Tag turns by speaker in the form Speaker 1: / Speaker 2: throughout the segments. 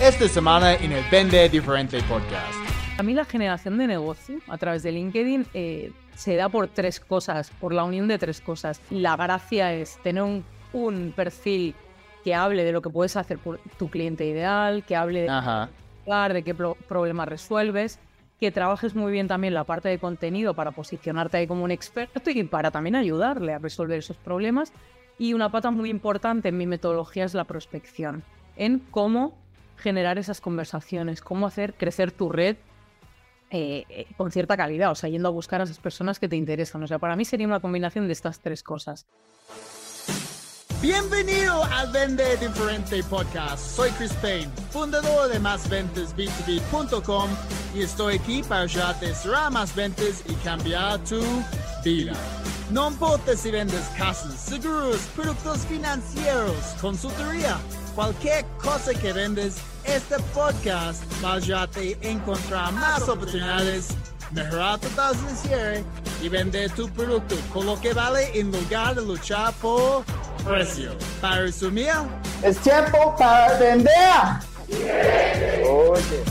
Speaker 1: esta semana en el Vende Diferente Podcast.
Speaker 2: A mí la generación de negocio a través de LinkedIn eh, se da por tres cosas, por la unión de tres cosas. La gracia es tener un, un perfil que hable de lo que puedes hacer por tu cliente ideal, que hable de,
Speaker 1: Ajá.
Speaker 2: de qué pro- problemas resuelves, que trabajes muy bien también la parte de contenido para posicionarte ahí como un experto y para también ayudarle a resolver esos problemas. Y una pata muy importante en mi metodología es la prospección, en cómo generar esas conversaciones, cómo hacer crecer tu red eh, eh, con cierta calidad, o sea, yendo a buscar a esas personas que te interesan. O sea, para mí sería una combinación de estas tres cosas.
Speaker 1: Bienvenido al Vende Diferente Podcast. Soy Chris Payne, fundador de MásVentesB2B.com y estoy aquí para ayudarte a cerrar más ventas y cambiar tu vida. No importa si vendes casas, seguros, productos financieros, consultoría, cualquier cosa que vendes, este podcast va a ayudarte a encontrar más oportunidades, mejorar tu tasa de cierre y vender tu producto con lo que vale en lugar de luchar por precio. Para resumir,
Speaker 3: Es tiempo para vender. Oye.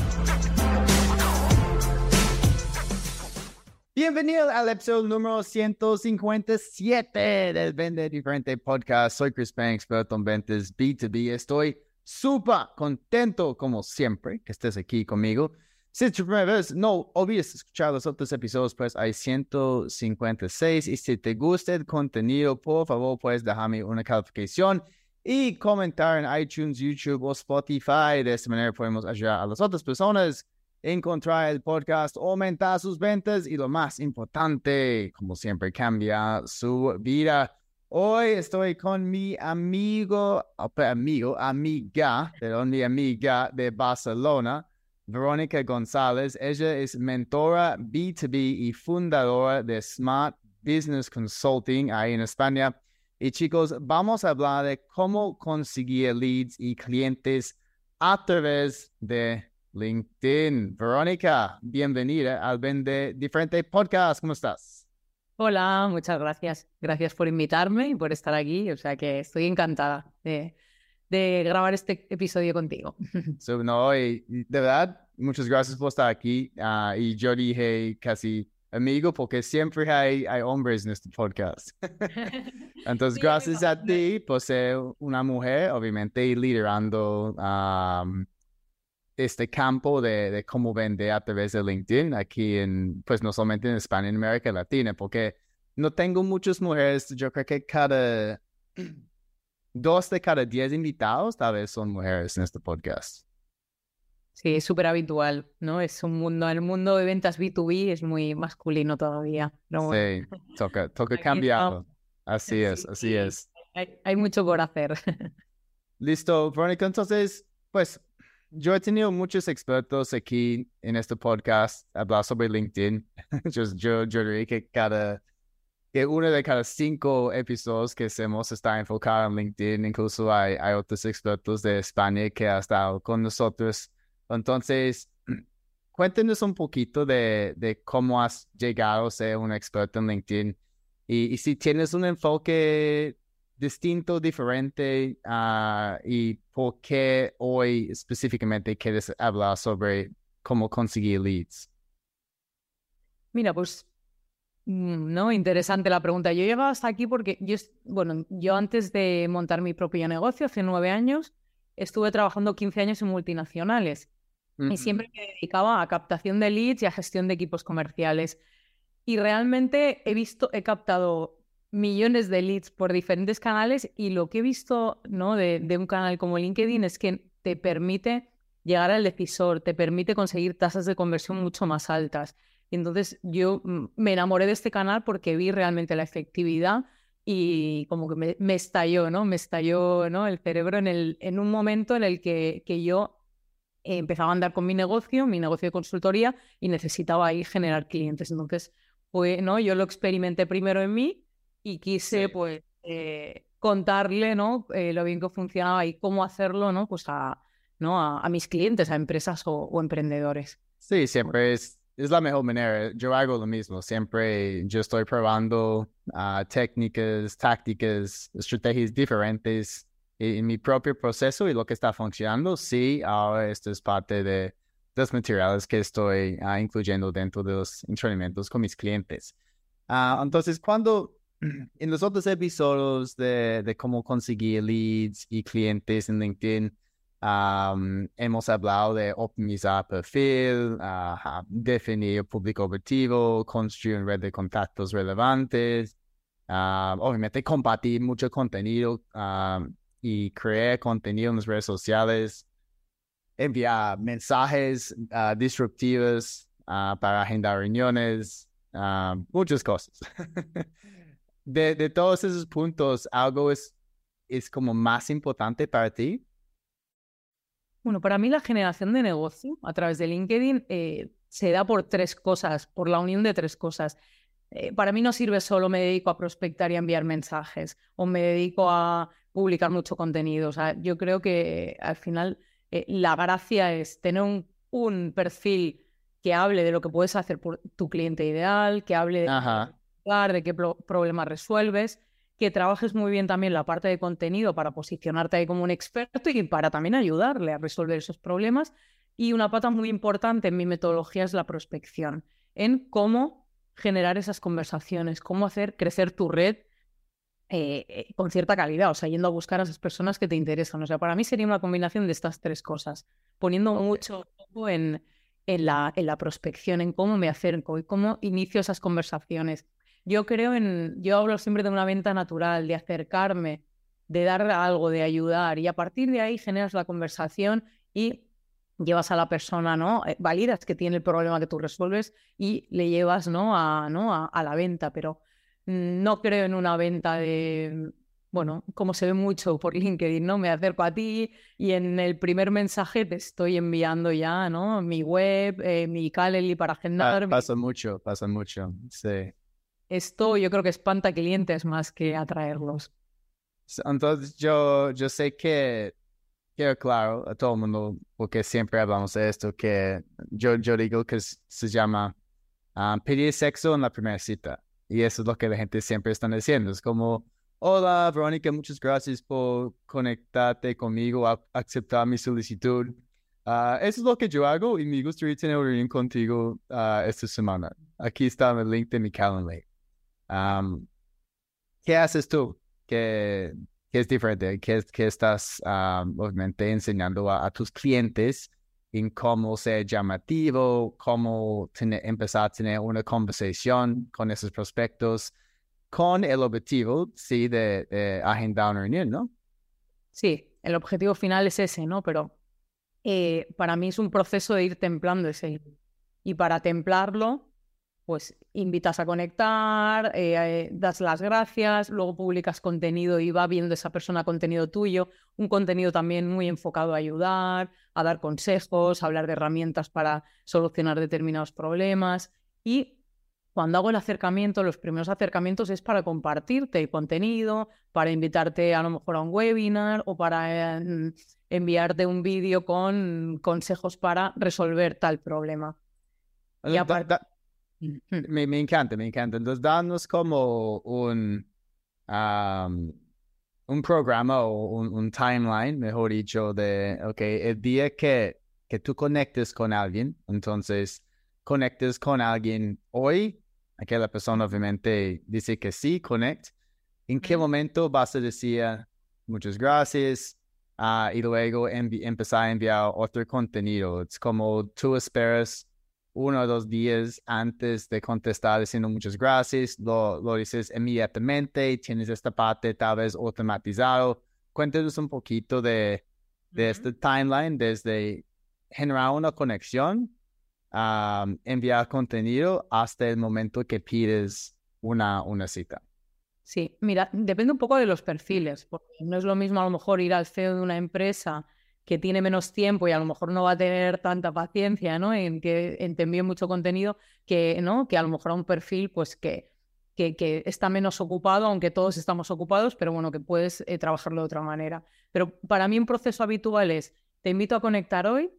Speaker 1: Bienvenido al episodio número 157 del Vende Diferente Podcast. Soy Chris Banks, experto en ventas B2B. Estoy súper contento, como siempre, que estés aquí conmigo. Si es tu primera vez, no olvides escuchar los otros episodios, pues hay 156. Y si te gusta el contenido, por favor, puedes dejarme una calificación y comentar en iTunes, YouTube o Spotify. De esta manera podemos ayudar a las otras personas encontrar el podcast, aumentar sus ventas y lo más importante, como siempre, cambia su vida. Hoy estoy con mi amigo, oh, amigo, amiga, perdón, mi amiga de Barcelona, Verónica González. Ella es mentora B2B y fundadora de Smart Business Consulting ahí en España. Y chicos, vamos a hablar de cómo conseguir leads y clientes a través de LinkedIn. Verónica, bienvenida al Vende Diferente Podcast. ¿Cómo estás?
Speaker 2: Hola, muchas gracias. Gracias por invitarme y por estar aquí. O sea que estoy encantada de, de grabar este episodio contigo.
Speaker 1: So, no, y- y de verdad, muchas gracias por estar aquí. Ah, y yo dije casi amigo porque siempre hay, hay hombres en este podcast. Entonces,
Speaker 2: Sí,
Speaker 1: gracias a ti por ser una mujer, obviamente, y liderando este campo de, de cómo vender a través de LinkedIn aquí en, pues no solamente en España, en América Latina, porque no tengo muchas mujeres, yo creo que cada dos de cada diez invitados tal vez son mujeres en este podcast.
Speaker 2: Sí, es súper habitual, ¿no? Es un mundo, el mundo de ventas B2B es muy masculino todavía. Pero
Speaker 1: Sí, toca, toca cambiarlo. Así es,
Speaker 2: Sí,
Speaker 1: así
Speaker 2: sí.
Speaker 1: es.
Speaker 2: hay, hay mucho por hacer.
Speaker 1: Listo, Verónica. Entonces, pues yo he tenido muchos expertos aquí en este podcast hablar sobre LinkedIn. yo, diría que cada, que uno de cada cinco episodios que hacemos está enfocado en LinkedIn. Incluso hay, otros expertos de España que han estado con nosotros. Entonces, cuéntenos un poquito de, cómo has llegado a ser un experto en LinkedIn y si tienes un enfoque distinto, diferente, ah, y por qué hoy específicamente quieres hablar sobre cómo conseguir leads.
Speaker 2: Mira, pues, mm, no, interesante la pregunta. Yo he llegado hasta aquí porque yo, bueno, yo antes de montar mi propio negocio, hace nueve años, estuve trabajando 15 años en multinacionales y siempre me dedicaba a captación de leads y a gestión de equipos comerciales. Y realmente he visto, he captado millones de leads por diferentes canales y lo que he visto, ¿no? de, de un canal como LinkedIn es que te permite llegar al decisor, te permite conseguir tasas de conversión mucho más altas. Y entonces yo me enamoré de este canal porque vi realmente la efectividad y como que me, me estalló, ¿no? Me estalló, ¿no? el cerebro en, el, en un momento en el que, que yo empezaba a andar con mi negocio, mi negocio de consultoría, y necesitaba ahí generar clientes. Entonces, pues, ¿no? Yo lo experimenté primero en mí y quise,
Speaker 1: Sí.
Speaker 2: pues, eh, contarle, ¿no? Eh, lo bien que funcionaba y cómo hacerlo, ¿no? Pues a, ¿no? a, a mis clientes, a empresas o, o emprendedores.
Speaker 1: Sí, siempre es, es la mejor manera. Yo hago lo mismo. Siempre yo estoy probando ah, técnicas, tácticas, estrategias diferentes en mi propio proceso y lo que está funcionando, sí, ahora esto es parte de los materiales que estoy ah, incluyendo dentro de los entrenamientos con mis clientes. Ah, entonces, cuando en los otros episodios de, cómo conseguir leads y clientes en LinkedIn, hemos hablado de optimizar perfil, definir público objetivo, construir una red de contactos relevantes, obviamente compartir mucho contenido y crear contenido en las redes sociales, enviar mensajes uh, disruptivos para agendar reuniones, muchas cosas. de, de todos esos puntos, ¿algo es, es como más importante para ti?
Speaker 2: Bueno, para mí la generación de negocio a través de LinkedIn eh, se da por tres cosas, por la unión de tres cosas. Eh, para mí no sirve solo me dedico a prospectar y a enviar mensajes o me dedico a publicar mucho contenido. O sea, yo creo que al final eh, la gracia es tener un, un, perfil que hable de lo que puedes hacer por tu cliente ideal, que hable de, de qué problemas resuelves que trabajes muy bien también la parte de contenido para posicionarte ahí como un experto y para también ayudarle a resolver esos problemas. Y una pata muy importante en mi metodología es la prospección, en cómo generar esas conversaciones, cómo hacer crecer tu red eh, eh, con cierta calidad, o sea, yendo a buscar a esas personas que te interesan. O sea, para mí sería una combinación de estas tres cosas, poniendo mucho foco en, en, la, en la prospección, en cómo me acerco y cómo inicio esas conversaciones yo creo en, yo hablo siempre de una venta natural, de acercarme, de dar algo, de ayudar y a partir de ahí generas la conversación y llevas a la persona, ¿no? Eh, validas que tiene el problema que tú resuelves y le llevas, ¿no? A, ¿no? a, la venta, pero no creo en una venta de, bueno, como se ve mucho por LinkedIn, ¿no? Me acerco a ti y en el primer mensaje te estoy enviando ya, ¿no? Mi web, eh, mi Calendly para agendar.
Speaker 1: pasa mucho, pasa mucho, sí
Speaker 2: esto yo creo que espanta clientes más que atraerlos.
Speaker 1: Entonces yo, yo sé que quiero claro a todo el mundo, porque siempre hablamos de esto, que yo, yo digo que se llama um, pedir sexo en la primera cita. Y eso es lo que la gente siempre está diciendo. Es como, hola Verónica, muchas gracias por conectarte conmigo, a, aceptar mi solicitud. Uh, eso es lo que yo hago y me gustaría tener una reunión contigo uh, esta semana. Aquí está el link de mi calendar. ¿Qué haces tú? ¿Qué, es diferente? ¿Qué, estás obviamente enseñando a, tus clientes en cómo ser llamativo, cómo empezar a tener una conversación con esos prospectos con el objetivo, sí, de, agendar una reunión, ¿no?
Speaker 2: Sí, el objetivo final es ese, ¿no? Pero eh, para mí es un proceso de ir templando ese. Y para templarlo, pues invitas a conectar, eh, eh, das las gracias, luego publicas contenido y va viendo esa persona contenido tuyo, un contenido también muy enfocado a ayudar, a dar consejos, a hablar de herramientas para solucionar determinados problemas. Y cuando hago el acercamiento, los primeros acercamientos es para compartirte el contenido, para invitarte a lo mejor a un webinar o para eh, enviarte un vídeo con consejos para resolver tal problema.
Speaker 1: Y me, me, encanta, me encanta. Entonces, danos como un, un programa o un, timeline, mejor dicho, de, ok, el día que, que tú conectes con alguien, entonces conectes con alguien hoy, aquella persona obviamente dice que sí, connect. ¿En qué momento vas a decir muchas gracias? Uh, y luego empezar a enviar otro contenido. Es como tú esperas uno o dos días antes de contestar diciendo muchas gracias, lo, lo dices inmediatamente, tienes esta parte tal vez automatizado. Cuéntanos un poquito de, de este timeline desde generar una conexión, enviar contenido hasta el momento que pides una, una cita.
Speaker 2: Sí, mira, depende un poco de los perfiles, porque no es lo mismo a lo mejor ir al CEO de una empresa que tiene menos tiempo y a lo mejor no va a tener tanta paciencia, ¿no? En que te envíe mucho contenido que, ¿no? Que a lo mejor a un perfil, pues que, que, está menos ocupado, aunque todos estamos ocupados, pero bueno, que puedes eh, trabajarlo de otra manera. Pero para mí un proceso habitual es, te invito a conectar hoy,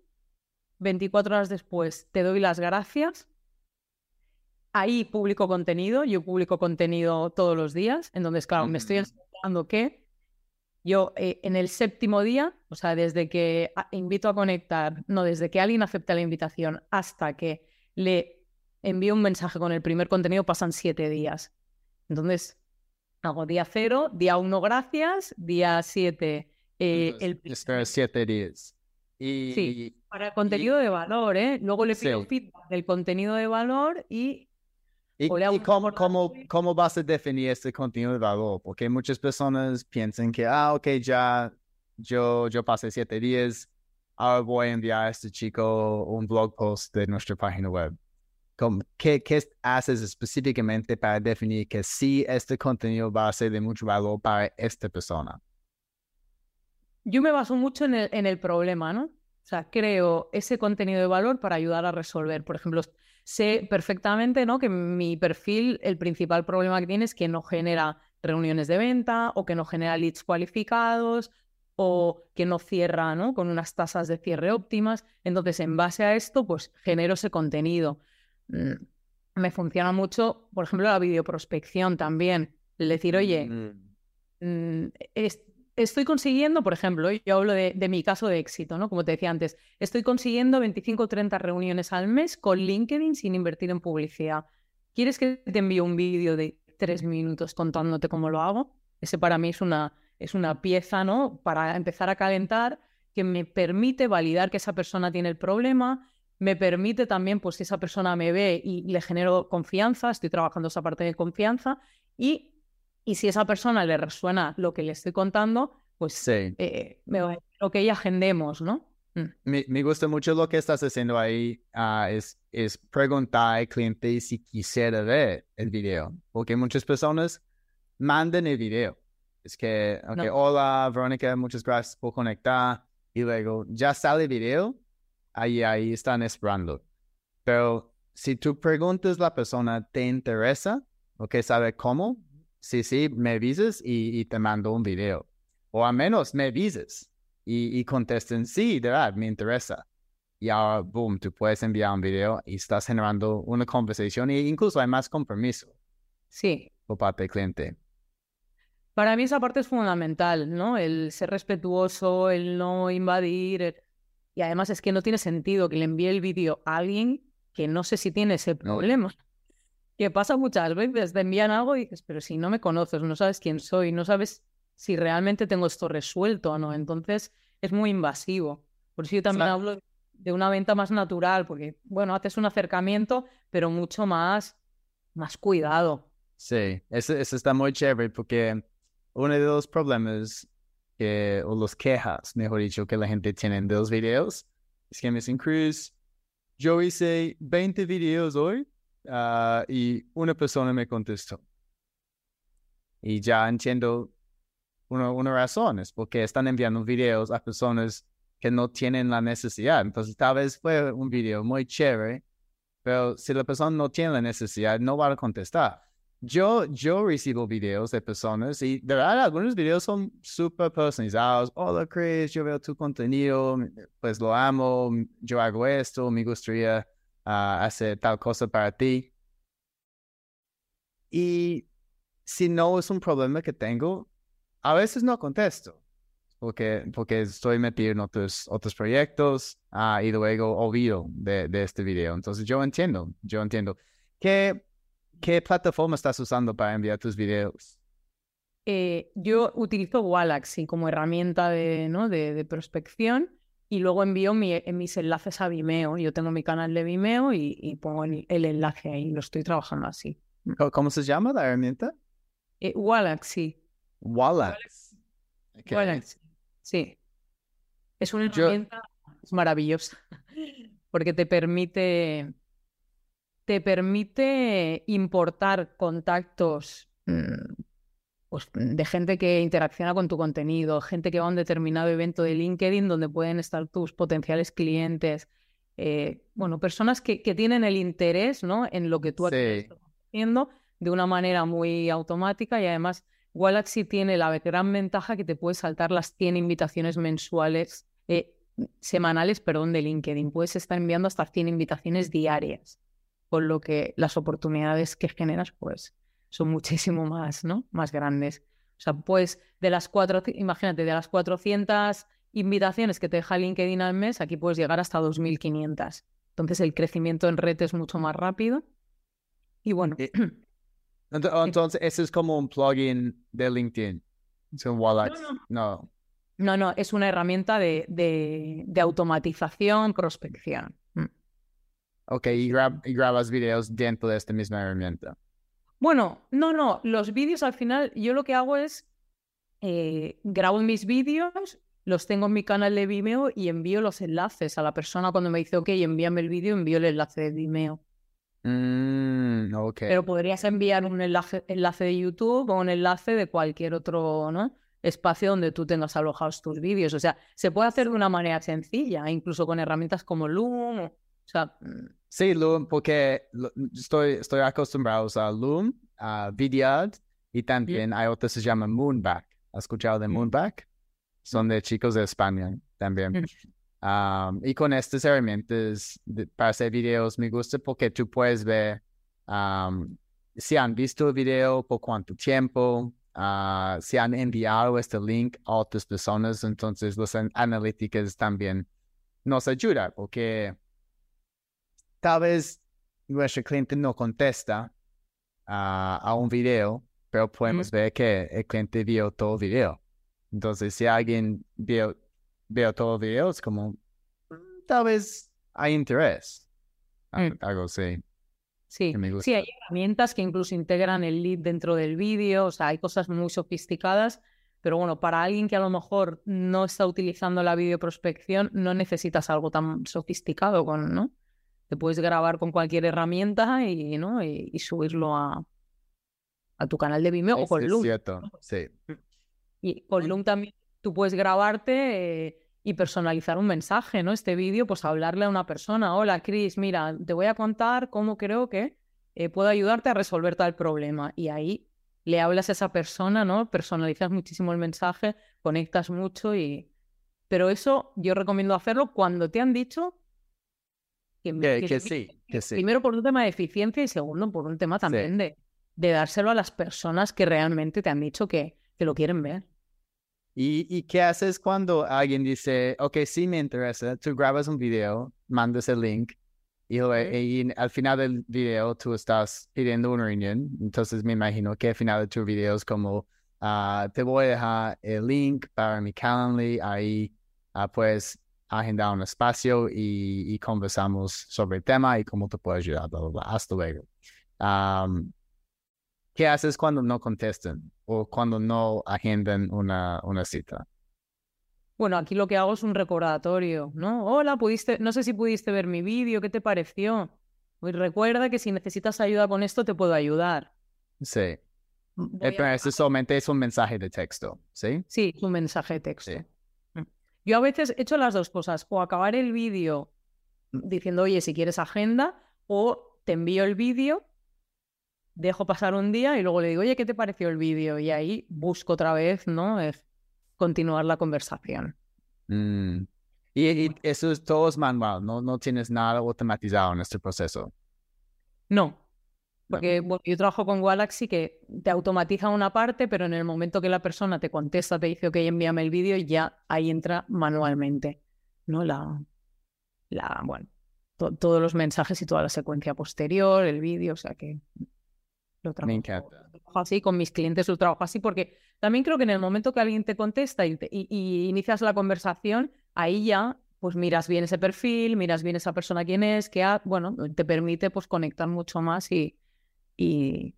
Speaker 2: 24 horas después te doy las gracias, ahí publico contenido, yo publico contenido todos los días, en donde, claro, me estoy explicando que Yo eh, en el séptimo día, o sea, desde que invito a conectar, no, desde que alguien acepta la invitación hasta que le envío un mensaje con el primer contenido, pasan siete días. Entonces, hago día cero, día uno, gracias, día siete, eh,
Speaker 1: Entonces,
Speaker 2: el
Speaker 1: espera siete días. Y,
Speaker 2: Sí. para el contenido de valor, ¿eh? Luego le pido
Speaker 1: Sí.
Speaker 2: feedback del contenido de valor y
Speaker 1: ¿Y, y cómo, cómo, cómo vas a definir este contenido de valor? Porque muchas personas piensan que, ah, ok, ya yo, yo pasé siete días, ahora voy a enviar a este chico un blog post de nuestra página web. ¿Cómo- ¿Qué, qué haces específicamente para definir que sí este contenido va a ser de mucho valor para esta persona?
Speaker 2: yo me baso mucho en el, en el problema, ¿no? O sea, creo ese contenido de valor para ayudar a resolver. Por ejemplo, sé perfectamente, ¿no? Que mi perfil, el principal problema que tiene es que no genera reuniones de venta o que no genera leads cualificados o que no cierra, ¿no? Con unas tasas de cierre óptimas. Entonces, en base a esto, pues genero ese contenido. Mm, Me funciona mucho, por ejemplo, la videoprospección también. El decir, oye,
Speaker 1: Mm,
Speaker 2: mm, es- estoy consiguiendo, por ejemplo, yo hablo de, mi caso de éxito, ¿no? Como te decía antes, estoy consiguiendo 25 o 30 reuniones al mes con LinkedIn sin invertir en publicidad. ¿Quieres que te envíe un vídeo de tres minutos contándote cómo lo hago? Ese para mí es una, es una pieza, ¿no? Para empezar a calentar que me permite validar que esa persona tiene el problema, me permite también, pues, si esa persona me ve y le genero confianza, estoy trabajando esa parte de confianza y y si a esa persona le resuena lo que le estoy contando, pues
Speaker 1: Sí.
Speaker 2: eh, me va a que ya agendemos, ¿no? Mm.
Speaker 1: Me, me gusta mucho lo que estás haciendo ahí, ah, es, es preguntar al cliente si quisiera ver el video, porque muchas personas mandan el video. Es que, ok,
Speaker 2: No.
Speaker 1: hola Verónica, muchas gracias por conectar, y luego ya sale el video, ahí, ahí están esperando. Pero si tú preguntas a la persona, ¿te interesa? ¿Ok? ¿Sabe cómo? Sí, sí, me avisas y, y te mando un video. O al menos me avisas y, y contesten, sí, de verdad, me interesa. Y ahora, boom, tú puedes enviar un video y estás generando una conversación e incluso hay más compromiso
Speaker 2: Sí,
Speaker 1: por parte del cliente.
Speaker 2: para mí esa parte es fundamental, ¿no? El ser respetuoso, el no invadir. el- Y además es que no tiene sentido que le envíe el vídeo a alguien que no sé si tiene ese problema. Que pasa muchas veces, te envían algo y dices, pero si no me conoces, no sabes quién soy, no sabes si realmente tengo esto resuelto o no. Entonces es muy invasivo. Por eso yo también
Speaker 1: Claro.
Speaker 2: hablo de una venta más natural, porque, bueno, haces un acercamiento, pero mucho más, más cuidado.
Speaker 1: Sí, eso, eso está muy chévere porque uno de los problemas que, o los quejas, mejor dicho, que la gente tiene de los videos es que me dicen, Cruz, yo hice 20 videos hoy ah, y una persona me contestó. Y ya entiendo una, una razón, es porque están enviando videos a personas que no tienen la necesidad. Entonces, tal vez fue un video muy chévere, pero si la persona no tiene la necesidad, no va a contestar. Yo, yo recibo videos de personas y de verdad algunos videos son súper personalizados. Hola Chris, yo veo tu contenido, pues lo amo, yo hago esto, me gustaría ah, hacer tal cosa para ti. Y si no es un problema que tengo, a veces no contesto porque, porque estoy metido en otros, otros proyectos ah, y luego olvido de, de este video. Entonces yo entiendo, yo entiendo. ¿Qué, ¿Qué plataforma estás usando para enviar tus videos?
Speaker 2: Eh, yo utilizo Galaxy como herramienta de, ¿no? de, de prospección y luego envío mi- eh, mis enlaces a Vimeo. Yo tengo mi canal de Vimeo y, y pongo el, el enlace ahí. Lo estoy trabajando así.
Speaker 1: ¿Cómo- ¿Cómo se llama la herramienta?
Speaker 2: Eh, Galaxy.
Speaker 1: Wallax. Ok.
Speaker 2: Galaxy. Sí. Es una herramienta maravillosa porque te permite, te permite importar contactos mm, pues, de gente que interacciona con tu contenido, gente que va a un determinado evento de LinkedIn donde pueden estar tus potenciales clientes, eh, bueno, personas que, que tienen el interés, ¿no? en lo que tú
Speaker 1: Sí.
Speaker 2: estás haciendo de una manera muy automática y además Galaxy tiene la gran ventaja que te puedes saltar las 100 invitaciones mensuales, eh, semanales, perdón, de LinkedIn. Puedes estar enviando hasta 100 invitaciones diarias, con lo que las oportunidades que generas, pues, son muchísimo más, ¿no? Más grandes. O sea, pues de las cuatro, imagínate, de las 400 invitaciones que te deja LinkedIn al mes, aquí puedes llegar hasta 2.500. Entonces el crecimiento en red es mucho más rápido. Y bueno.
Speaker 1: Eh, entonces, eso es como un plugin de LinkedIn. Es un wallet. No,
Speaker 2: no. no. es una herramienta de, de, automatización, prospección. Mm.
Speaker 1: Ok, y, grabas videos dentro de esta misma herramienta.
Speaker 2: Bueno, no, no. Los vídeos al final, yo lo que hago es eh, grabo mis vídeos, los tengo en mi canal de Vimeo y envío los enlaces a la persona cuando me dice, ok, envíame el vídeo, envío el enlace de Vimeo.
Speaker 1: Mm,
Speaker 2: Pero podrías enviar un enlace, enlace de YouTube o un enlace de cualquier otro ¿no? espacio donde tú tengas alojados tus vídeos. O sea, se puede hacer de una manera sencilla, incluso con herramientas como Loom. O sea, mm.
Speaker 1: Sí, Loom, porque estoy, estoy acostumbrado a Loom, a Vidyard y también hay otro que se llama Moonback. ¿Has escuchado de mm. Moonback? Son de chicos de España también y con estas herramientas para hacer videos me gusta porque tú puedes ver si han visto el video, por cuánto tiempo, uh, si han enviado este link a otras personas. Entonces, las analíticas también nos ayudan porque tal vez nuestro cliente no contesta a un video, pero podemos ver que el cliente vio todo el video. Entonces, si alguien vio veo todo videos como mm, tal vez hay interés. Mm. Algo así.
Speaker 2: Sí, sí, hay herramientas que incluso integran el lead dentro del vídeo, o sea, hay cosas muy sofisticadas, pero bueno, para alguien que a lo mejor no está utilizando la videoprospección, no necesitas algo tan sofisticado, con, ¿no? Te puedes grabar con cualquier herramienta y, ¿no? y, subirlo a, a tu canal de Vimeo o con Loom.
Speaker 1: cierto, sí.
Speaker 2: Y con Loom también tú puedes grabarte eh, y personalizar un mensaje, ¿no? Este vídeo, pues hablarle a una persona, hola Cris, mira, te voy a contar cómo creo que eh, puedo ayudarte a resolver tal problema. Y ahí le hablas a esa persona, ¿no? Personalizas muchísimo el mensaje, conectas mucho y... Pero eso yo recomiendo hacerlo cuando te han dicho
Speaker 1: que, sí, que sí.
Speaker 2: Primero por un tema de eficiencia y segundo por un tema también de, de dárselo a las personas que realmente te han dicho que, que lo quieren ver.
Speaker 1: ¿Y, qué haces cuando alguien dice, ok, sí me interesa? Tú grabas un video, mandas el link y, al final del video tú estás pidiendo una reunión. Entonces me imagino que al final de tu video es como, ah, te voy a dejar el link para mi Calendly, ahí uh, puedes agendar un espacio y, conversamos sobre el tema y cómo te puedo ayudar. Hasta luego. ¿Qué haces cuando no contestan o cuando no agendan una, una cita?
Speaker 2: Bueno, aquí lo que hago es un recordatorio, ¿no? Hola, pudiste, no sé si pudiste ver mi vídeo, ¿qué te pareció? Pues recuerda que si necesitas ayuda con esto, te puedo ayudar.
Speaker 1: Sí. Mm, eh, solamente es un mensaje de texto, ¿sí?
Speaker 2: Sí, un mensaje de texto. Yo a veces he hecho las dos cosas, o acabar el vídeo diciendo, oye, si quieres agenda, o te envío el vídeo dejo pasar un día y luego le digo, oye, ¿qué te pareció el vídeo? Y ahí busco otra vez, ¿no? Es continuar la conversación.
Speaker 1: Mm. Y, eso es todo es manual, ¿no? No tienes nada automatizado en este proceso.
Speaker 2: No, porque yo trabajo con Galaxy que te automatiza una parte, pero en el momento que la persona te contesta, te dice, ok, envíame el vídeo, ya ahí entra manualmente, ¿no? La, la bueno, todos los mensajes y toda la secuencia posterior, el vídeo, o sea que lo trabajo, así, con mis clientes lo trabajo así, porque también creo que en el momento que alguien te contesta y, inicias la conversación, ahí ya pues miras bien ese perfil, miras bien esa persona quién es, que bueno, te permite pues conectar mucho más y, y,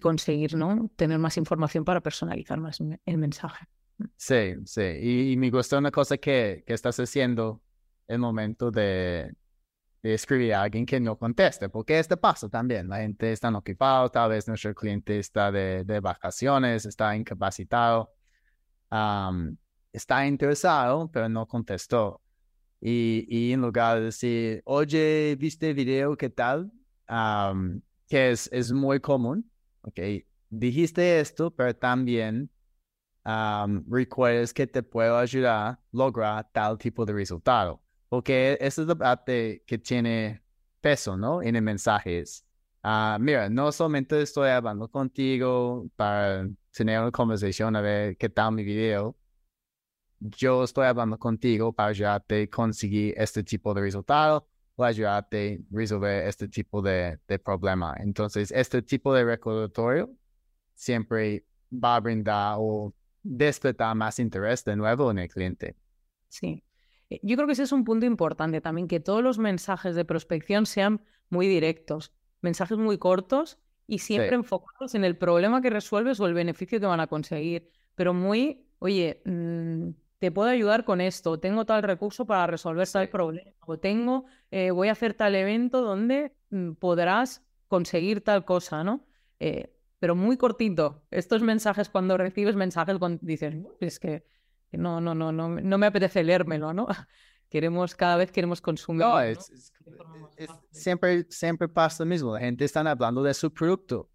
Speaker 2: conseguir, ¿no? Tener más información para personalizar más el mensaje.
Speaker 1: Sí, sí. Y, me gusta una cosa que, que estás haciendo el momento de, de escribir a alguien que no conteste, porque este pasa también. La gente está ocupada, tal vez nuestro cliente está de, de vacaciones, está incapacitado, está interesado, pero no contestó. Y, y, en lugar de decir, oye, ¿viste el video? ¿Qué tal? Que es, es muy común, ¿ok? Dijiste esto, pero también recuerdes que te puedo ayudar a lograr tal tipo de resultado. Porque esa es la parte que tiene peso, ¿no? En el mensaje. Ah, mira, no solamente estoy hablando contigo para tener una conversación a ver qué tal mi video. Yo estoy hablando contigo para ayudarte a conseguir este tipo de resultado ayudarte a resolver este tipo de, de problema. Entonces, este tipo de recordatorio siempre va a brindar o despertar más interés de nuevo en el cliente.
Speaker 2: Sí. Eh, yo creo que ese es un punto importante también, que todos los mensajes de prospección sean muy directos, mensajes muy cortos y siempre enfocados en el problema que resuelves o el beneficio que van a conseguir, pero muy, oye, mm, te puedo ayudar con esto, tengo tal recurso para resolver tal problema, o tengo, eh, voy a hacer tal evento donde mm, podrás conseguir tal cosa, ¿no? Eh, pero muy cortito. Estos mensajes, cuando recibes mensajes, dices, es que no, no, no, no, no me apetece leérmelo, ¿no? Queremos, cada vez queremos consumir.
Speaker 1: No, siempre, siempre pasa lo mismo. La gente está hablando de su producto.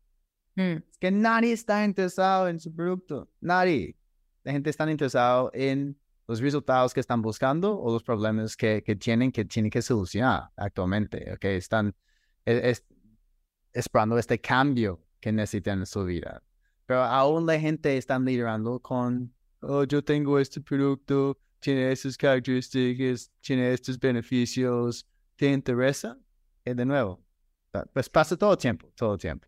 Speaker 1: Mm. Es que nadie está interesado en su producto. Nadie. La gente está interesada en los resultados que están buscando o los problemas que, que tienen que tienen que solucionar actualmente. Okay? Están esperando este cambio que necesitan en su vida. Pero aún la gente está liderando con, oh, yo tengo este producto, tiene estas características, tiene estos beneficios, ¿te interesa? Y de nuevo, pues pasa todo el tiempo, todo el tiempo.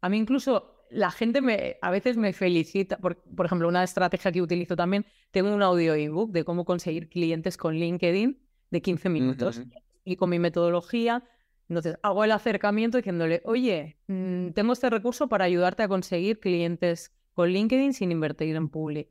Speaker 2: A mí incluso la gente me, a veces me felicita, por, por ejemplo, una estrategia que utilizo también, tengo un audio ebook de cómo conseguir clientes con LinkedIn de 15 minutos. Y con mi metodología, entonces hago el acercamiento diciéndole, oye, mm, tengo este recurso para ayudarte a conseguir clientes con LinkedIn sin invertir en public.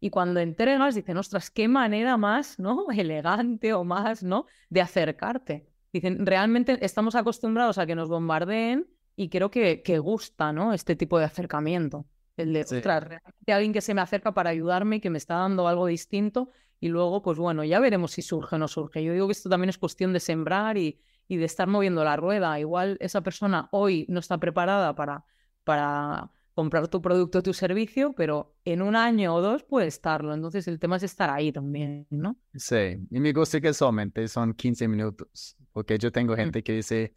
Speaker 2: Y cuando entregas, dicen, ostras, qué manera más, ¿no? Elegante o más, ¿no? De acercarte. Dicen, realmente estamos acostumbrados a que nos bombardeen y creo que, que gusta, ¿no? Este tipo de acercamiento. El de, ostras, realmente alguien que se me acerca para ayudarme y que me está dando algo distinto y luego, pues bueno, ya veremos si surge o no surge. Yo digo que esto también es cuestión de sembrar y, y de estar moviendo la rueda. Igual esa persona hoy no está preparada para, para comprar tu producto o tu servicio, pero en un año o dos puede estarlo. Entonces el tema es estar ahí también, ¿no?
Speaker 1: Sí, y me gusta que solamente son 15 minutos, porque yo tengo mm. gente que dice,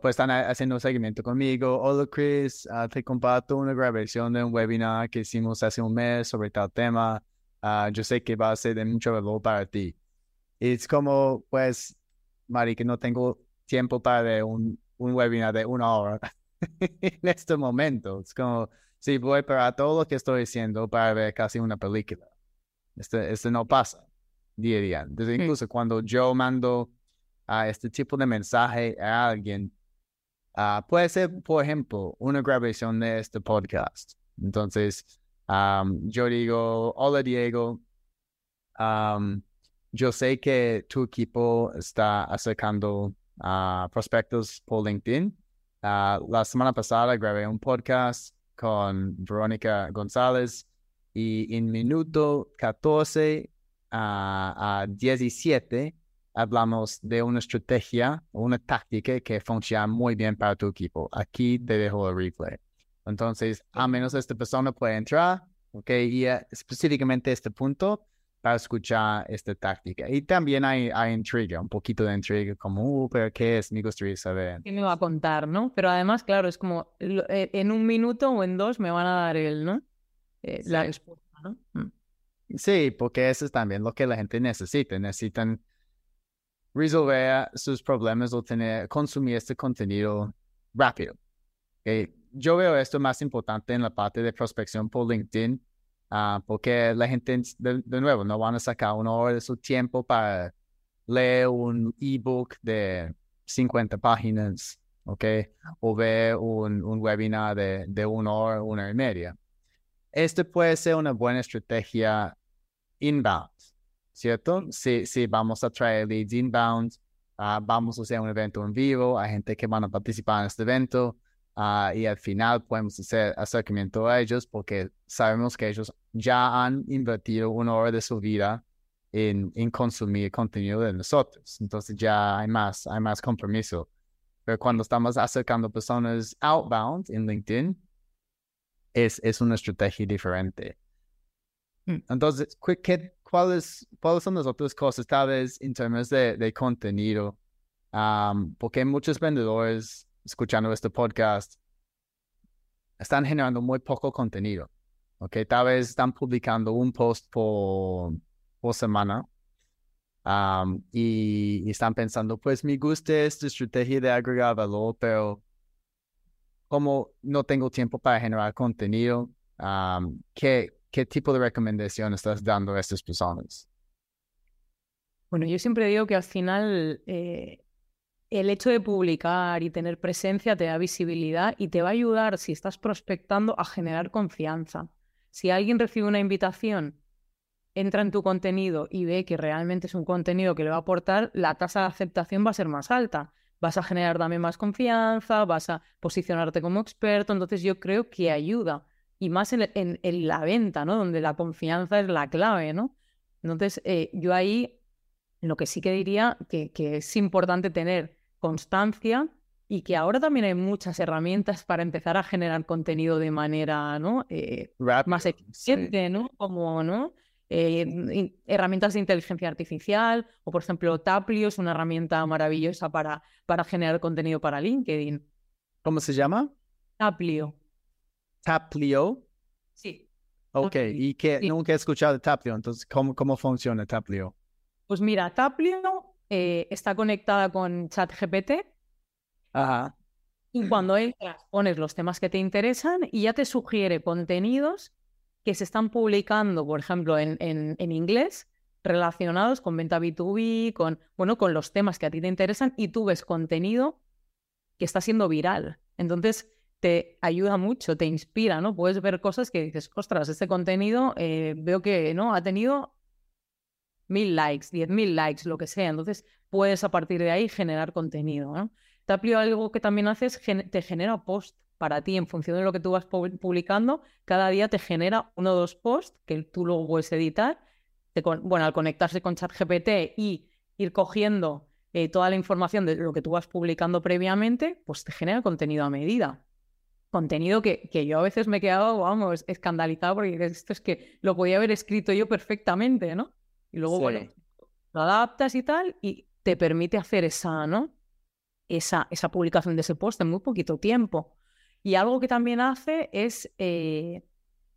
Speaker 1: pues están haciendo un seguimiento conmigo, hola Chris, ah, te comparto una grabación de un webinar que hicimos hace un mes sobre tal tema, ah, yo sé que va a ser de mucho valor para ti. Es como, pues, Mari, que no tengo tiempo para un, un webinar de una hora en este momento. Es como, si voy para todo lo que estoy diciendo para ver casi una película. Este, este no pasa día a día. Incluso cuando yo mando a este tipo de mensaje a alguien, uh, puede ser, por ejemplo, una grabación de este podcast. Entonces, yo digo, hola Diego, yo sé que tu equipo está acercando prospectos por LinkedIn. la semana pasada grabé un podcast con Verónica González y en minuto 14 a 17 hablamos de una estrategia, una táctica que funciona muy bien para tu equipo. Aquí te dejo el replay. Entonces, a menos esta persona puede entrar, ok, y eh, específicamente este punto, para escuchar esta táctica. Y también hay, hay intriga, un poquito de intriga, como, uh, pero ¿qué es? Me gustaría saber.
Speaker 2: ¿Qué me va a contar, no? Pero además, claro, es como, eh, en un minuto o en dos me van a dar el, ¿no? Eh, la respuesta, ¿no? Mm.
Speaker 1: Sí, porque eso es también lo que la gente necesita. Necesitan resolver sus problemas o tener, consumir este contenido rápido. Yo veo esto más importante en la parte de prospección por LinkedIn Ah, porque la gente, de, nuevo, no van a sacar una hora de su tiempo para leer un ebook de 50 páginas, ¿ok? O ver un, un webinar de, una hora, una hora y media. Este puede ser una buena estrategia inbound, ¿cierto? Si, si vamos a traer leads inbound, ah, vamos a hacer un evento en vivo, hay gente que van a participar en este evento, Ah, y al final podemos hacer acercamiento a ellos porque sabemos que ellos ya han invertido una hora de su vida en, en consumir contenido de nosotros. Entonces ya hay más, hay más compromiso. Pero cuando estamos acercando personas outbound en LinkedIn, es, es una estrategia diferente. Mm. Entonces, ¿qué, cuáles, ¿cuáles son las otras cosas, tal vez en términos de, de contenido? porque muchos vendedores escuchando este podcast están generando muy poco contenido. ¿ok? Tal vez están publicando un post por, por semana um, y, y, están pensando, pues me gusta esta estrategia de agregar valor, pero como no tengo tiempo para generar contenido, um, ¿qué, ¿qué tipo de recomendación estás dando a estas personas?
Speaker 2: Bueno, yo siempre digo que al final eh, el hecho de publicar y tener presencia te da visibilidad y te va a ayudar, si estás prospectando, a generar confianza. Si alguien recibe una invitación, entra en tu contenido y ve que realmente es un contenido que le va a aportar, la tasa de aceptación va a ser más alta. Vas a generar también más confianza, vas a posicionarte como experto. Entonces yo creo que ayuda. Y más en, la venta, ¿no? Donde la confianza es la clave, ¿no? Entonces, eh, yo ahí lo que sí que diría que, que es importante tener constancia y que ahora también hay muchas herramientas para empezar a generar contenido de manera ¿no? Eh, más eficiente, ¿no? Como, ¿no? Eh, herramientas de inteligencia artificial o, por ejemplo, Taplio es una herramienta maravillosa para, para generar contenido para LinkedIn.
Speaker 1: ¿Cómo se llama?
Speaker 2: Taplio.
Speaker 1: ¿Taplio?
Speaker 2: Sí.
Speaker 1: Ok, y que nunca he escuchado Taplio, entonces, ¿cómo, cómo funciona Taplio?
Speaker 2: Pues mira, Taplio eh, está conectada con ChatGPT.
Speaker 1: Ajá.
Speaker 2: Y cuando entras, pones los temas que te interesan y ya te sugiere contenidos que se están publicando, por ejemplo, en, en, inglés, relacionados con venta B2B, con, bueno, con los temas que a ti te interesan, y tú ves contenido que está siendo viral. Entonces, te ayuda mucho, te inspira, ¿no? Puedes ver cosas que dices, ostras, este contenido eh, veo que no ha tenido mil likes, diez mil likes, lo que sea. Entonces puedes a partir de ahí generar contenido. ¿no? Taplio algo que también haces, te genera post para ti en función de lo que tú vas publicando. Cada día te genera uno o dos posts que tú luego puedes editar. bueno, al conectarse con ChatGPT y ir cogiendo eh, toda la información de lo que tú vas publicando previamente, pues te genera contenido a medida. Contenido que, que yo a veces me he quedado, vamos, escandalizado porque esto es que lo podía haber escrito yo perfectamente, ¿no? Y luego, bueno, lo adaptas y tal, y te permite hacer esa, ¿no? Esa, esa publicación de ese post en muy poquito tiempo. Y algo que también hace es, eh,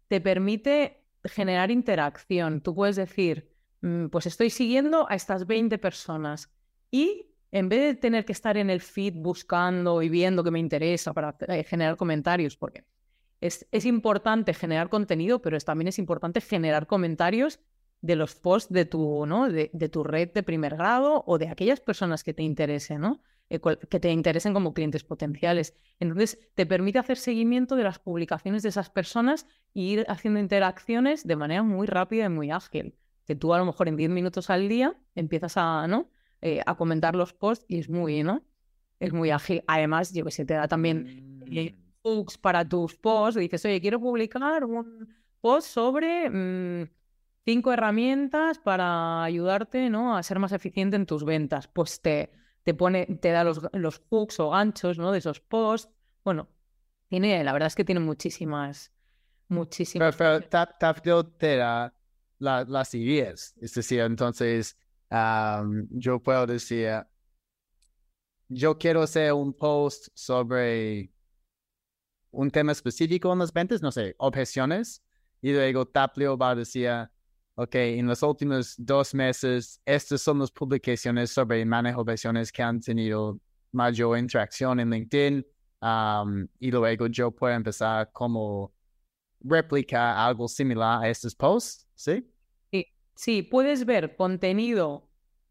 Speaker 2: te permite generar interacción. Tú puedes decir, mm, pues estoy siguiendo a estas 20 personas y en vez de tener que estar en el feed buscando y viendo que me interesa para eh, generar comentarios, porque es, es, importante generar contenido, pero también es importante generar comentarios de los posts de tu, ¿no? de, tu red de primer grado o de aquellas personas que te interesen, ¿no? Eh, que te interesen como clientes potenciales. Entonces, te permite hacer seguimiento de las publicaciones de esas personas e ir haciendo interacciones de manera muy rápida y muy ágil. Que tú a lo mejor en 10 minutos al día empiezas a, ¿no? Eh, a comentar los posts y es muy, ¿no? Es muy ágil. Además, yo que sé, te da también eh, mm. hooks para tus posts. Dices, oye, quiero publicar un post sobre mm, cinco herramientas para ayudarte ¿no? a ser más eficiente en tus ventas. Pues te, te pone, te da los, los hooks o ganchos ¿no? de esos posts. Bueno, tiene, la verdad es que tiene muchísimas, muchísimas.
Speaker 1: Pero, pero te da las ideas. Es decir, entonces yo puedo decir, yo quiero hacer un post sobre un tema específico en las ventas, no sé, objeciones, y luego Taplio va a decir, ok, en los últimos dos meses, estas son las publicaciones sobre manejo de versiones que han tenido mayor interacción en LinkedIn. y luego yo puedo empezar como replicar algo similar a estos posts, ¿sí?
Speaker 2: Sí, puedes ver contenido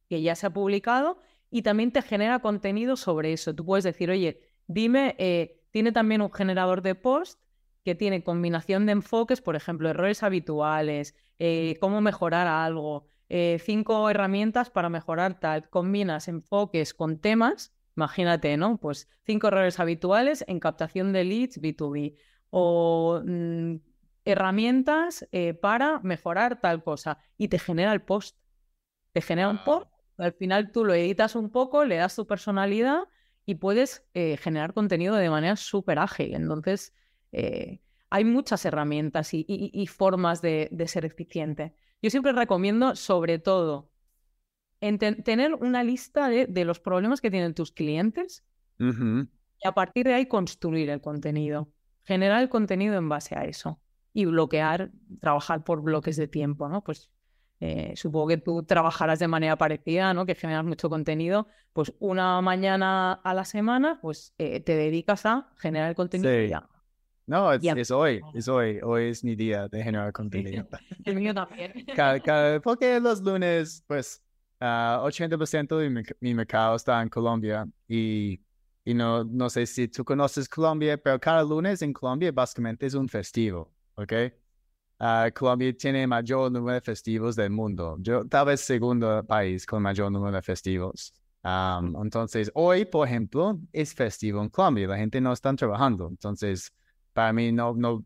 Speaker 2: que ya se ha publicado y también te genera contenido sobre eso. Tú puedes decir, oye, dime, eh, tiene también un generador de post que tiene combinación de enfoques, por ejemplo, errores habituales, eh, cómo mejorar algo, eh, cinco herramientas para mejorar tal, combinas enfoques con temas, imagínate, ¿no? Pues cinco errores habituales en captación de leads B2B o mm, herramientas eh, para mejorar tal cosa y te genera el post. Te genera un post, al final tú lo editas un poco, le das tu personalidad y puedes generar contenido de manera súper ágil. Entonces, eh, hay muchas herramientas y, formas de, ser eficiente. Yo siempre recomiendo, sobre todo, tener una lista de, los problemas que tienen tus clientes y a partir de ahí construir el contenido. generar el contenido en base a eso y bloquear, trabajar por bloques de tiempo, ¿no? Pues eh, supongo que tú trabajarás de manera parecida, ¿no? Que generas mucho contenido, pues una mañana a la semana, pues eh, te dedicas a generar contenido
Speaker 1: Sí.
Speaker 2: ya.
Speaker 1: No, es, es hoy, es hoy, hoy es mi día de generar contenido.
Speaker 2: El mío también.
Speaker 1: Ca- ca- porque los lunes, pues, ah, 80% de mi, mi mercado está en Colombia y, y no, no sé si tú conoces Colombia, pero cada lunes en Colombia básicamente es un festivo, ¿ok? Ah, Colombia tiene mayor número de festivos del mundo. Yo, tal vez segundo país con mayor número de festivos. Am, entonces, hoy, por ejemplo, es festivo en Colombia. La gente no está trabajando. Entonces, para mí no, no,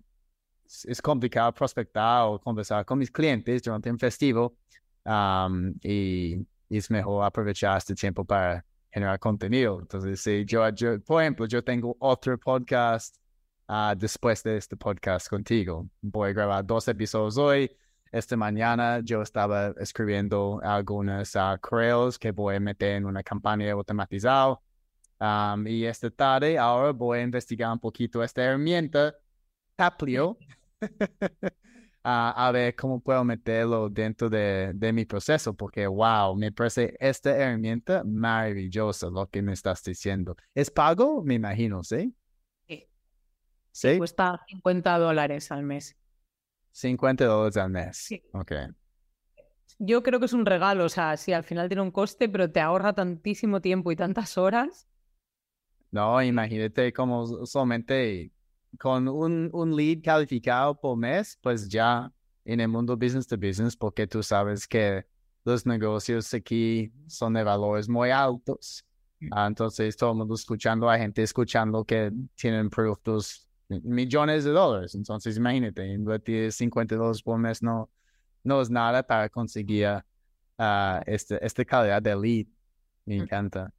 Speaker 1: es complicado prospectar o conversar con mis clientes durante un festivo am, y, y es mejor aprovechar este tiempo para generar contenido. Entonces, sí, yo, yo, por ejemplo, yo tengo otro podcast ah, después de este podcast contigo. Voy a grabar dos episodios hoy. Esta mañana yo estaba escribiendo algunos ah, correos que voy a meter en una campaña automatizada. Am, y esta tarde ahora voy a investigar un poquito esta herramienta, Taplio, a, a ver cómo puedo meterlo dentro de, de mi proceso, porque wow, me parece esta herramienta maravillosa lo que me estás diciendo. ¿Es pago? Me imagino. Sí.
Speaker 2: ¿Sí? Cuesta 50 dólares al mes.
Speaker 1: 50 dólares al mes.
Speaker 2: Sí.
Speaker 1: Ok.
Speaker 2: Yo creo que es un regalo, o sea, sí, al final tiene un coste, pero te ahorra tantísimo tiempo y tantas horas.
Speaker 1: No, imagínate como solamente con un, un lead calificado por mes, pues ya en el mundo business to business, porque tú sabes que los negocios aquí son de valores muy altos. Ah, entonces, todo el mundo escuchando a gente escuchando que tienen productos millones de dólares. Entonces, imagínate, invertir 50 dólares por mes no, no es nada para conseguir ah, este, esta calidad de lead. Me
Speaker 2: Mm.
Speaker 1: encanta.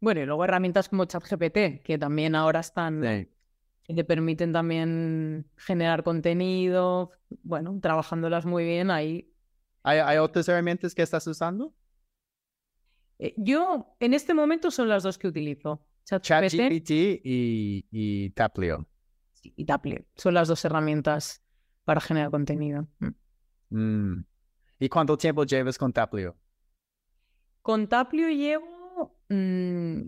Speaker 2: Bueno, y luego herramientas como ChatGPT, que también ahora están,
Speaker 1: Sí.
Speaker 2: que te permiten también generar contenido, bueno, trabajándolas muy bien ahí.
Speaker 1: ¿Hay, hay otras herramientas que estás usando?
Speaker 2: Eh, yo, en este momento, son las dos que utilizo. ChatGPT
Speaker 1: y, y Taplio.
Speaker 2: y Taplio. Son las dos herramientas para generar contenido. Mm.
Speaker 1: Mm. ¿Y cuánto tiempo llevas con Taplio?
Speaker 2: Con Taplio llevo mm,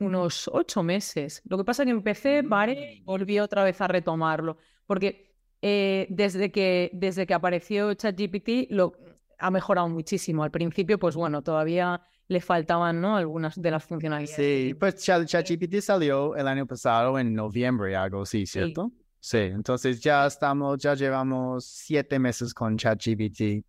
Speaker 2: unos ocho meses. Lo que pasa es que empecé, paré y volví otra vez a retomarlo. Porque eh, desde que, desde que apareció ChatGPT lo ha mejorado muchísimo. Al principio, pues bueno, todavía le faltaban, ¿no? Algunas de las funcionalidades.
Speaker 1: Sí, pues Chat- ChatGPT salió el año pasado en noviembre, algo así, ¿cierto? Sí, entonces ya estamos, ya llevamos siete meses con ChatGPT.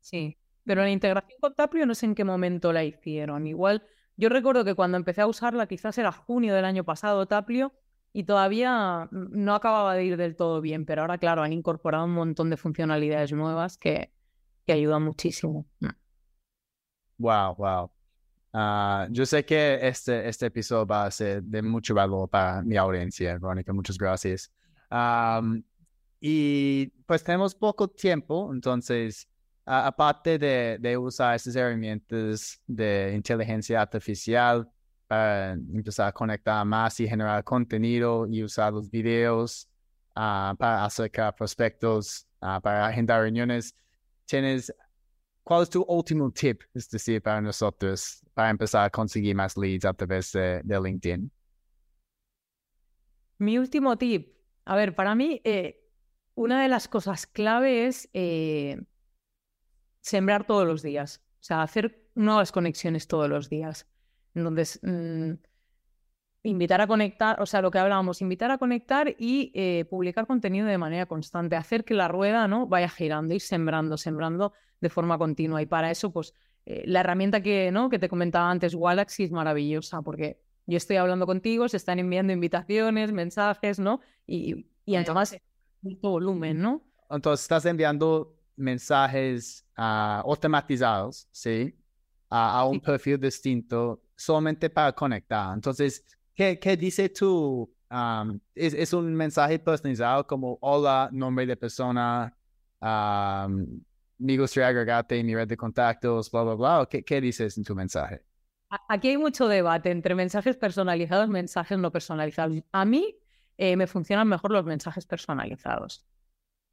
Speaker 2: Sí, pero la integración con Taplio no sé en qué momento la hicieron. Igual, yo recuerdo que cuando empecé a usarla, quizás era junio del año pasado, Taplio, y todavía no acababa de ir del todo bien, pero ahora, claro, han incorporado un montón de funcionalidades nuevas que, que ayudan muchísimo. Mm.
Speaker 1: Wow, wow. Ah, yo sé que este, este episodio va a ser de mucho valor para mi audiencia, Verónica. Muchas gracias. Y pues tenemos poco tiempo, entonces, aparte de, de usar estas herramientas de inteligencia artificial para empezar a conectar más y generar contenido y usar los videos ah, para acercar prospectos, ah, para agendar reuniones, ¿tienes ¿Cuál es tu último tip, es decir, para nosotros, para empezar a conseguir más leads a través de, de LinkedIn?
Speaker 2: Mi último tip. A ver, para mí, eh, una de las cosas clave es eh, sembrar todos los días. O sea, hacer nuevas conexiones todos los días. Entonces, mm, invitar a conectar, o sea, lo que hablábamos, invitar a conectar y eh, publicar contenido de manera constante, hacer que la rueda ¿no? vaya girando, ir sembrando, sembrando de forma continua. Y para eso, pues, eh, la herramienta que, ¿no? que te comentaba antes, Galaxy, es maravillosa porque yo estoy hablando contigo, se están enviando invitaciones, mensajes, ¿no? Y, y entonces, mucho volumen, ¿no?
Speaker 1: Entonces, estás enviando mensajes ah, automatizados, ¿sí? A, a un
Speaker 2: Sí.
Speaker 1: perfil distinto solamente para conectar. Entonces, ¿qué, qué dice tú? ¿es, es un mensaje personalizado como, hola, nombre de persona, am, me gustaría agregarte en mi red de contactos, bla, bla, bla? ¿O qué, qué dices en tu mensaje?
Speaker 2: Aquí hay mucho debate entre mensajes personalizados y mensajes no personalizados. A mí eh, me funcionan mejor los mensajes personalizados.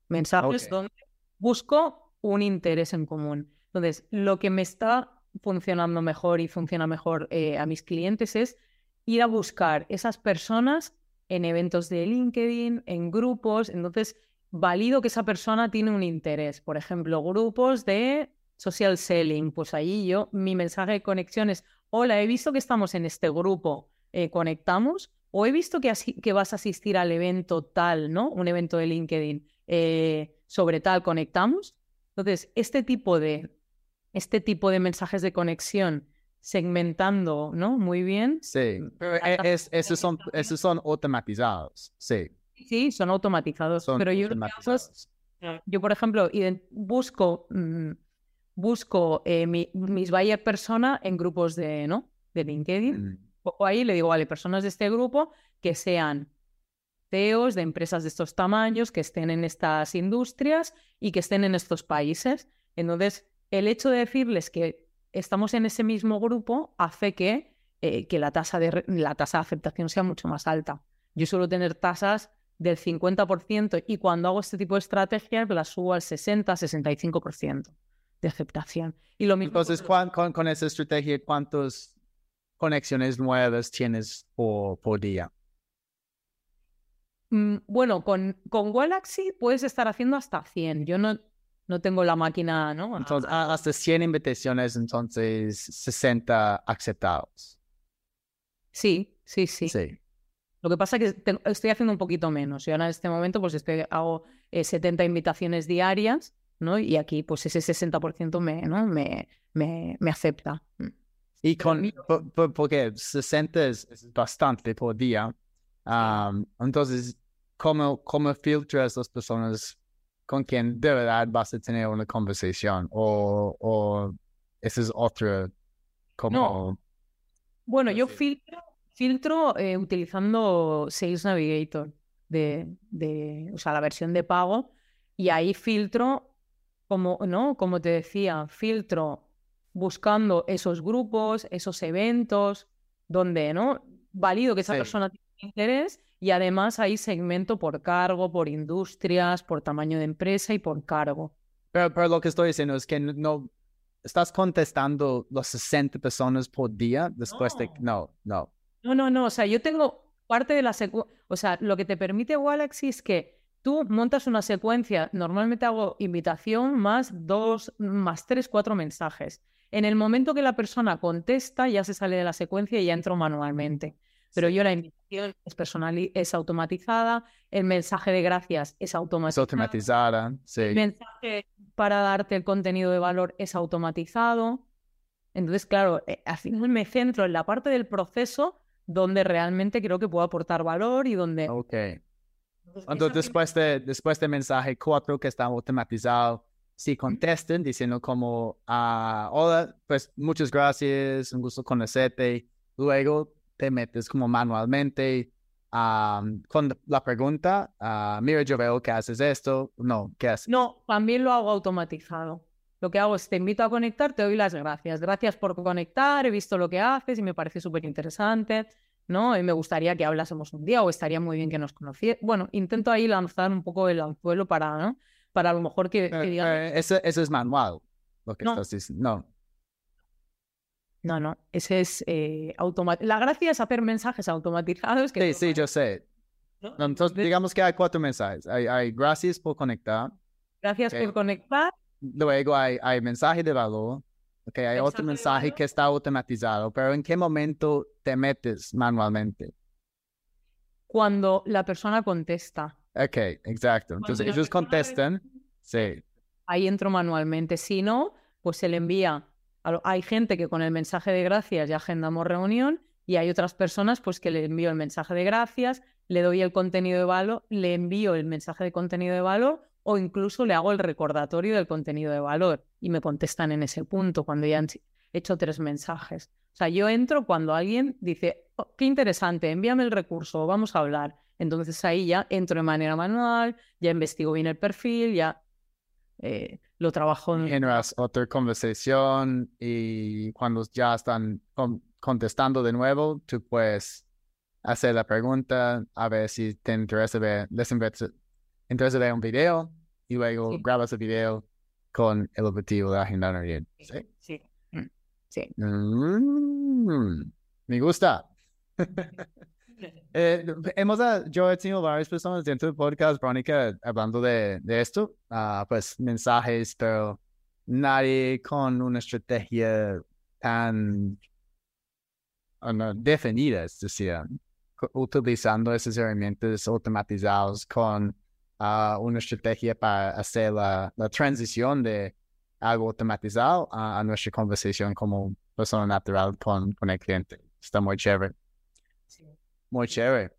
Speaker 2: Mensajes donde busco un interés en común. Entonces, lo que me está funcionando mejor y funciona mejor eh, a mis clientes es ir a buscar esas personas en eventos de LinkedIn, en grupos. Entonces, valido que esa persona tiene un interés. Por ejemplo, grupos de social selling. Pues allí yo, mi mensaje de conexión es, hola, he visto que estamos en este grupo, eh, conectamos. O he visto que, que vas a asistir al evento tal, ¿no? Un evento de LinkedIn eh, sobre tal, conectamos. Entonces, este tipo de, este tipo de mensajes de conexión segmentando, ¿no? Muy bien.
Speaker 1: Sí, pero
Speaker 2: Hasta-
Speaker 1: e- es, esos, son, esos son automatizados. Sí,
Speaker 2: Sí, son automatizados.
Speaker 1: son
Speaker 2: pero yo
Speaker 1: automatizados.
Speaker 2: Yo, por ejemplo, busco, mm, busco eh, mi- mis buyer persona en grupos de, ¿no? de LinkedIn.
Speaker 1: Mm.
Speaker 2: Cojo ahí le digo, vale, personas de este grupo que sean CEOs de empresas de estos tamaños, que estén en estas industrias y que estén en estos países. Entonces, el hecho de decirles que estamos en ese mismo grupo hace que, eh, que la, tasa de, la tasa de aceptación sea mucho más alta. Yo suelo tener tasas del 50% y cuando hago este tipo de estrategias las subo al 60-65% de aceptación. Y lo mismo
Speaker 1: Entonces,
Speaker 2: con-
Speaker 1: ¿cuán- con, con esa estrategia, ¿cuántas conexiones nuevas tienes por, por día?
Speaker 2: Mm, Bueno, con, con Galaxy puedes estar haciendo hasta 100. Yo no, no tengo la máquina, ¿no?
Speaker 1: Entonces, hasta 100 invitaciones, entonces 60 aceptados.
Speaker 2: Sí, sí, sí.
Speaker 1: Sí.
Speaker 2: Lo que pasa es que te- estoy haciendo un poquito menos. Yo ahora en este momento pues estoy, hago eh, 70 invitaciones diarias, ¿no? Y aquí pues ese 60% me, ¿no? me, me, me acepta. Mm.
Speaker 1: Y con, porque 60 es, es bastante por día. Entonces, ¿cómo, ¿cómo filtras las personas con quien de verdad vas a tener una conversación? O, o esa es otra, como...
Speaker 2: Bueno, yo filtro, filtro eh, utilizando Sales Navigator, de, de, o sea, la versión de pago, y ahí filtro, como, ¿no? Como te decía, filtro buscando esos grupos, esos eventos, donde, ¿no? Valido que esa
Speaker 1: Sí.
Speaker 2: persona tiene interés y además ahí segmento por cargo, por industrias, por tamaño de empresa y por cargo.
Speaker 1: Pero, pero lo que estoy diciendo es que no, no- estás contestando las 60 personas por día después de... No, no.
Speaker 2: No, no, no. O sea, yo tengo parte de la secuencia. O sea, lo que te permite Galaxy es que tú montas una secuencia. Normalmente hago invitación más dos, más tres, cuatro mensajes. En el momento que la persona contesta, ya se sale de la secuencia y ya entro manualmente. Pero yo la invitación es personal, es automatizada, el mensaje de gracias es
Speaker 1: Es
Speaker 2: automatizado.
Speaker 1: automatizada,
Speaker 2: El
Speaker 1: sí.
Speaker 2: mensaje para darte el contenido de valor es automatizado. Entonces, claro, eh, al final me centro en la parte del proceso donde realmente creo que puedo aportar valor y donde...
Speaker 1: Ok.
Speaker 2: Entonces,
Speaker 1: después de, después de mensaje 4 que está automatizado, si contesten diciendo como, ah, hola, pues muchas gracias, un gusto conocerte. Luego te metes como manualmente ah, con la pregunta, ah, mira, yo veo que haces esto. No, ¿qué haces?
Speaker 2: No, también lo hago automatizado. Lo que hago es te invito a conectar, te doy las gracias. Gracias por conectar, he visto lo que haces y me parece súper interesante, ¿no? Y me gustaría que hablásemos un día o estaría muy bien que nos conocieras. Bueno, intento ahí lanzar un poco el anzuelo para, ¿no? Para a lo mejor que, que
Speaker 1: Eh,
Speaker 2: digan,
Speaker 1: eh, eso, eso es manual, lo que
Speaker 2: No.
Speaker 1: estás diciendo. No.
Speaker 2: No, no, ese es automático. La gracia es hacer mensajes automatizados que
Speaker 1: Sí, sí, yo sé.
Speaker 2: ¿no?
Speaker 1: No, Entonces, digamos que hay cuatro mensajes. Hay, hay gracias por conectar.
Speaker 2: Gracias
Speaker 1: Ok.
Speaker 2: por conectar.
Speaker 1: Luego hay, hay mensaje de valor. Ok, hay otro
Speaker 2: Mensaje
Speaker 1: que está automatizado. Pero ¿en qué momento te metes manualmente?
Speaker 2: Cuando la persona contesta.
Speaker 1: Ok, exacto.
Speaker 2: Cuando
Speaker 1: Entonces ellos contestan. Sí.
Speaker 2: ahí entro manualmente. Si no, pues se le envía. Hay gente que con el mensaje de gracias ya agendamos reunión y hay otras personas pues que le envío el mensaje de gracias, le doy el contenido de valor, le envío el mensaje de contenido de valor o incluso le hago el recordatorio del contenido de valor y me contestan en ese punto cuando ya han hecho tres mensajes. O sea, yo entro cuando alguien dice, "Oh, qué interesante, envíame el recurso, vamos a hablar. Entonces ahí ya entro de manera manual, ya investigo bien el perfil, ya eh, lo trabajo en...
Speaker 1: Generas otra conversación y cuando ya están con- contestando de nuevo, tú puedes hacer la pregunta, a ver si te interesa ver, les interesa, ver un video y luego
Speaker 2: Sí.
Speaker 1: grabas el video con el objetivo de agendar bien. ¿sí?
Speaker 2: Sí. Mm, Sí.
Speaker 1: Mm, me gusta. Eh, hemos, ah, yo he tenido varias personas dentro del podcast, Verónica, hablando de, esto, ah, pues mensajes, pero nadie con una estrategia tan ah, definida, es decir, utilizando esas herramientas automatizadas con una estrategia para hacer la, transición de algo automatizado a, a nuestra conversación como persona natural con, con el cliente. Está muy chévere. Muy chévere.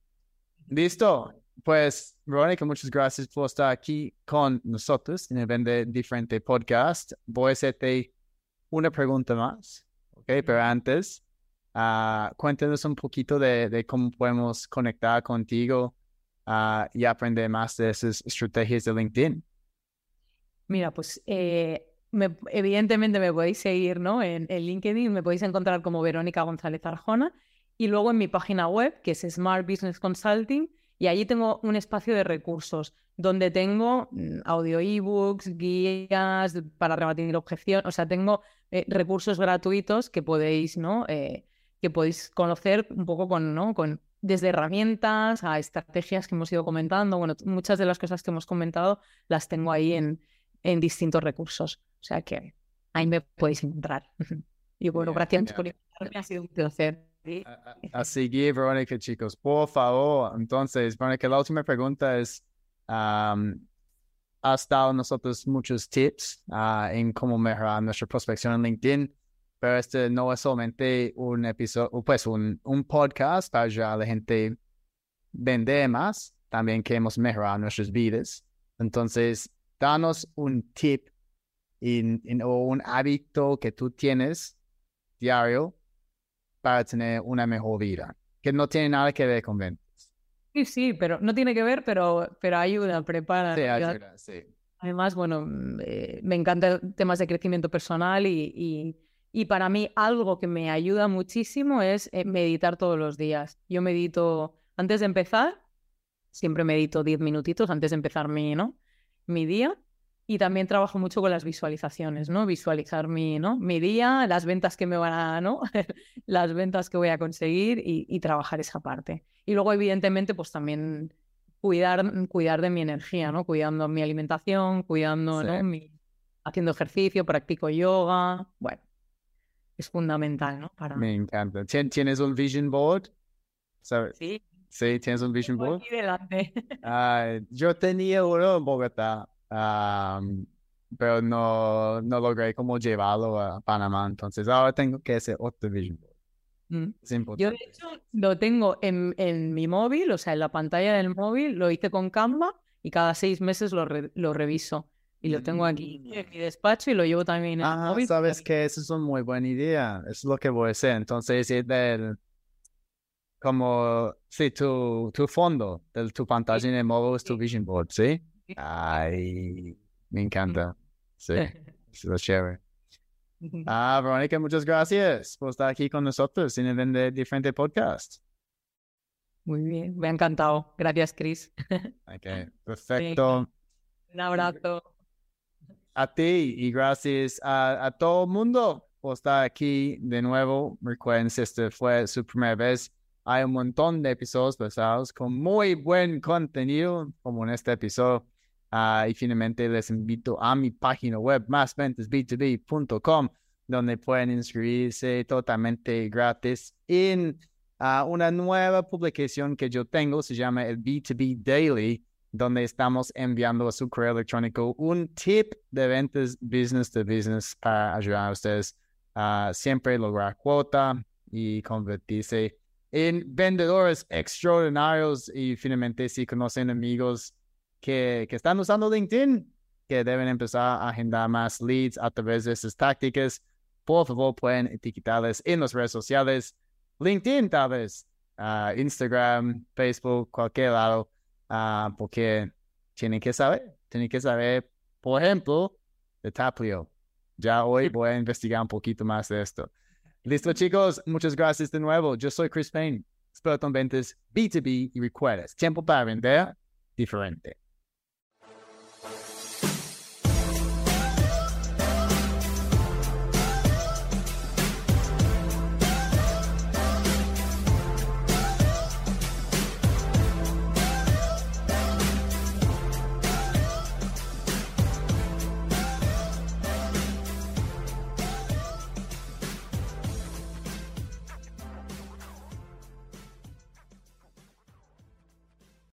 Speaker 1: Listo. Pues, Verónica, muchas gracias por estar aquí con nosotros en el Vende Diferente Podcast. Voy a hacerte una pregunta más, ¿ok? Pero antes, ah, cuéntanos un poquito de, de cómo podemos conectar contigo ah, y aprender más de esas estrategias de LinkedIn.
Speaker 2: Mira, pues eh, me- evidentemente me podéis seguir, ¿no? En, en LinkedIn me podéis encontrar como Verónica González Arjona y luego en mi página web, que es Smart Business Consulting, y allí tengo un espacio de recursos donde tengo mm, audio ebooks, guías para rebatir objeción, o sea, tengo eh, recursos gratuitos que podéis, ¿no? Eh, que podéis conocer un poco con, ¿no? Con, desde herramientas a estrategias que hemos ido comentando. Bueno, muchas de las cosas que hemos comentado las tengo ahí en, en distintos recursos. O sea que ahí me podéis encontrar. Y bueno, gracias por invitarme, ha sido un placer.
Speaker 1: A, a- seguir, Verónica, chicos, por favor. Entonces, Verónica, la última pregunta es, am, has dado nosotros muchos tips ah, en cómo mejorar nuestra prospección en LinkedIn, pero este no es solamente un episodio, pues un, un podcast para ayudar a la gente vender más, también queremos mejorar nuestras vidas. Entonces, danos un tip o un hábito que tú tienes diario para tener una mejor vida, que no tiene nada que ver con ventas.
Speaker 2: Sí, sí, pero no tiene que ver, pero, pero ayuda, prepara.
Speaker 1: Sí,
Speaker 2: ayuda.
Speaker 1: sí.
Speaker 2: Además, bueno, mm, eh, me encantan temas de crecimiento personal y, y- y para mí algo que me ayuda muchísimo es eh, meditar todos los días. Yo medito antes de empezar, siempre medito 10 minutitos antes de empezar mi, ¿no? mi día y también trabajo mucho con las visualizaciones, ¿no? Visualizar mi, ¿no? mi día, las ventas que me van a, ¿no? las ventas que voy a conseguir y, y trabajar esa parte. Y luego, evidentemente, pues también cuidar, cuidar de mi energía, ¿no? Cuidando mi alimentación, cuidando,
Speaker 1: Sí.
Speaker 2: ¿no? Mi, haciendo ejercicio, practico yoga. Bueno, es fundamental, ¿no? Para...
Speaker 1: Me encanta. ¿Tien- ¿Tienes un vision board? ¿Sabes?
Speaker 2: Sí,
Speaker 1: Sí, ¿tienes un vision board?
Speaker 2: aquí delante.
Speaker 1: Yo tenía uno en Bogotá, am, pero no, no logré como llevarlo a Panamá, entonces ahora tengo que hacer otro vision board.
Speaker 2: Mm. Yo, de hecho, lo tengo en, en mi móvil, o sea, en la pantalla del móvil, lo hice con Canva y cada seis meses lo, re- lo reviso. Y lo tengo aquí
Speaker 1: Mm.
Speaker 2: en mi despacho y lo llevo también en el
Speaker 1: Ah,
Speaker 2: móvil.
Speaker 1: sabes que eso es una muy buena idea. Eso es lo que voy a hacer. Entonces, es del, como, sí, tu, tu fondo de tu pantalla en el móvil es tu vision board, ¿sí? Ay, me encanta. Sí, eso es chévere. Ah, Verónica, muchas gracias por estar aquí con nosotros en el Vende Diferente Podcast.
Speaker 2: Muy bien, me ha encantado. Gracias, Chris.
Speaker 1: Ok, perfecto.
Speaker 2: Un abrazo.
Speaker 1: A ti y gracias a, a todo el mundo por estar aquí de nuevo. Recuerden, si esta fue su primera vez, hay un montón de episodios basados con muy buen contenido, como en este episodio. Ah, y finalmente les invito a mi página web, másventasb2b.com, donde pueden inscribirse totalmente gratis en ah, una nueva publicación que yo tengo, se llama el B2B Daily donde estamos enviando a su correo electrónico un tip de ventas business to business para ayudar a ustedes a siempre lograr cuota y convertirse en vendedores extraordinarios y finalmente si conocen amigos que, que están usando LinkedIn, que deben empezar a agendar más leads a través de esas tácticas, por favor pueden etiquetarles en las redes sociales, LinkedIn tal vez, ah, Instagram, Facebook, cualquier lado Ah, porque tienen que saber, tienen que saber, por ejemplo, de Taplio. Ya hoy voy a investigar un poquito más de esto. Listo, chicos, muchas gracias de nuevo. Yo soy Chris Payne. Experto en ventas B2B y recuerda, es tiempo para vender diferente.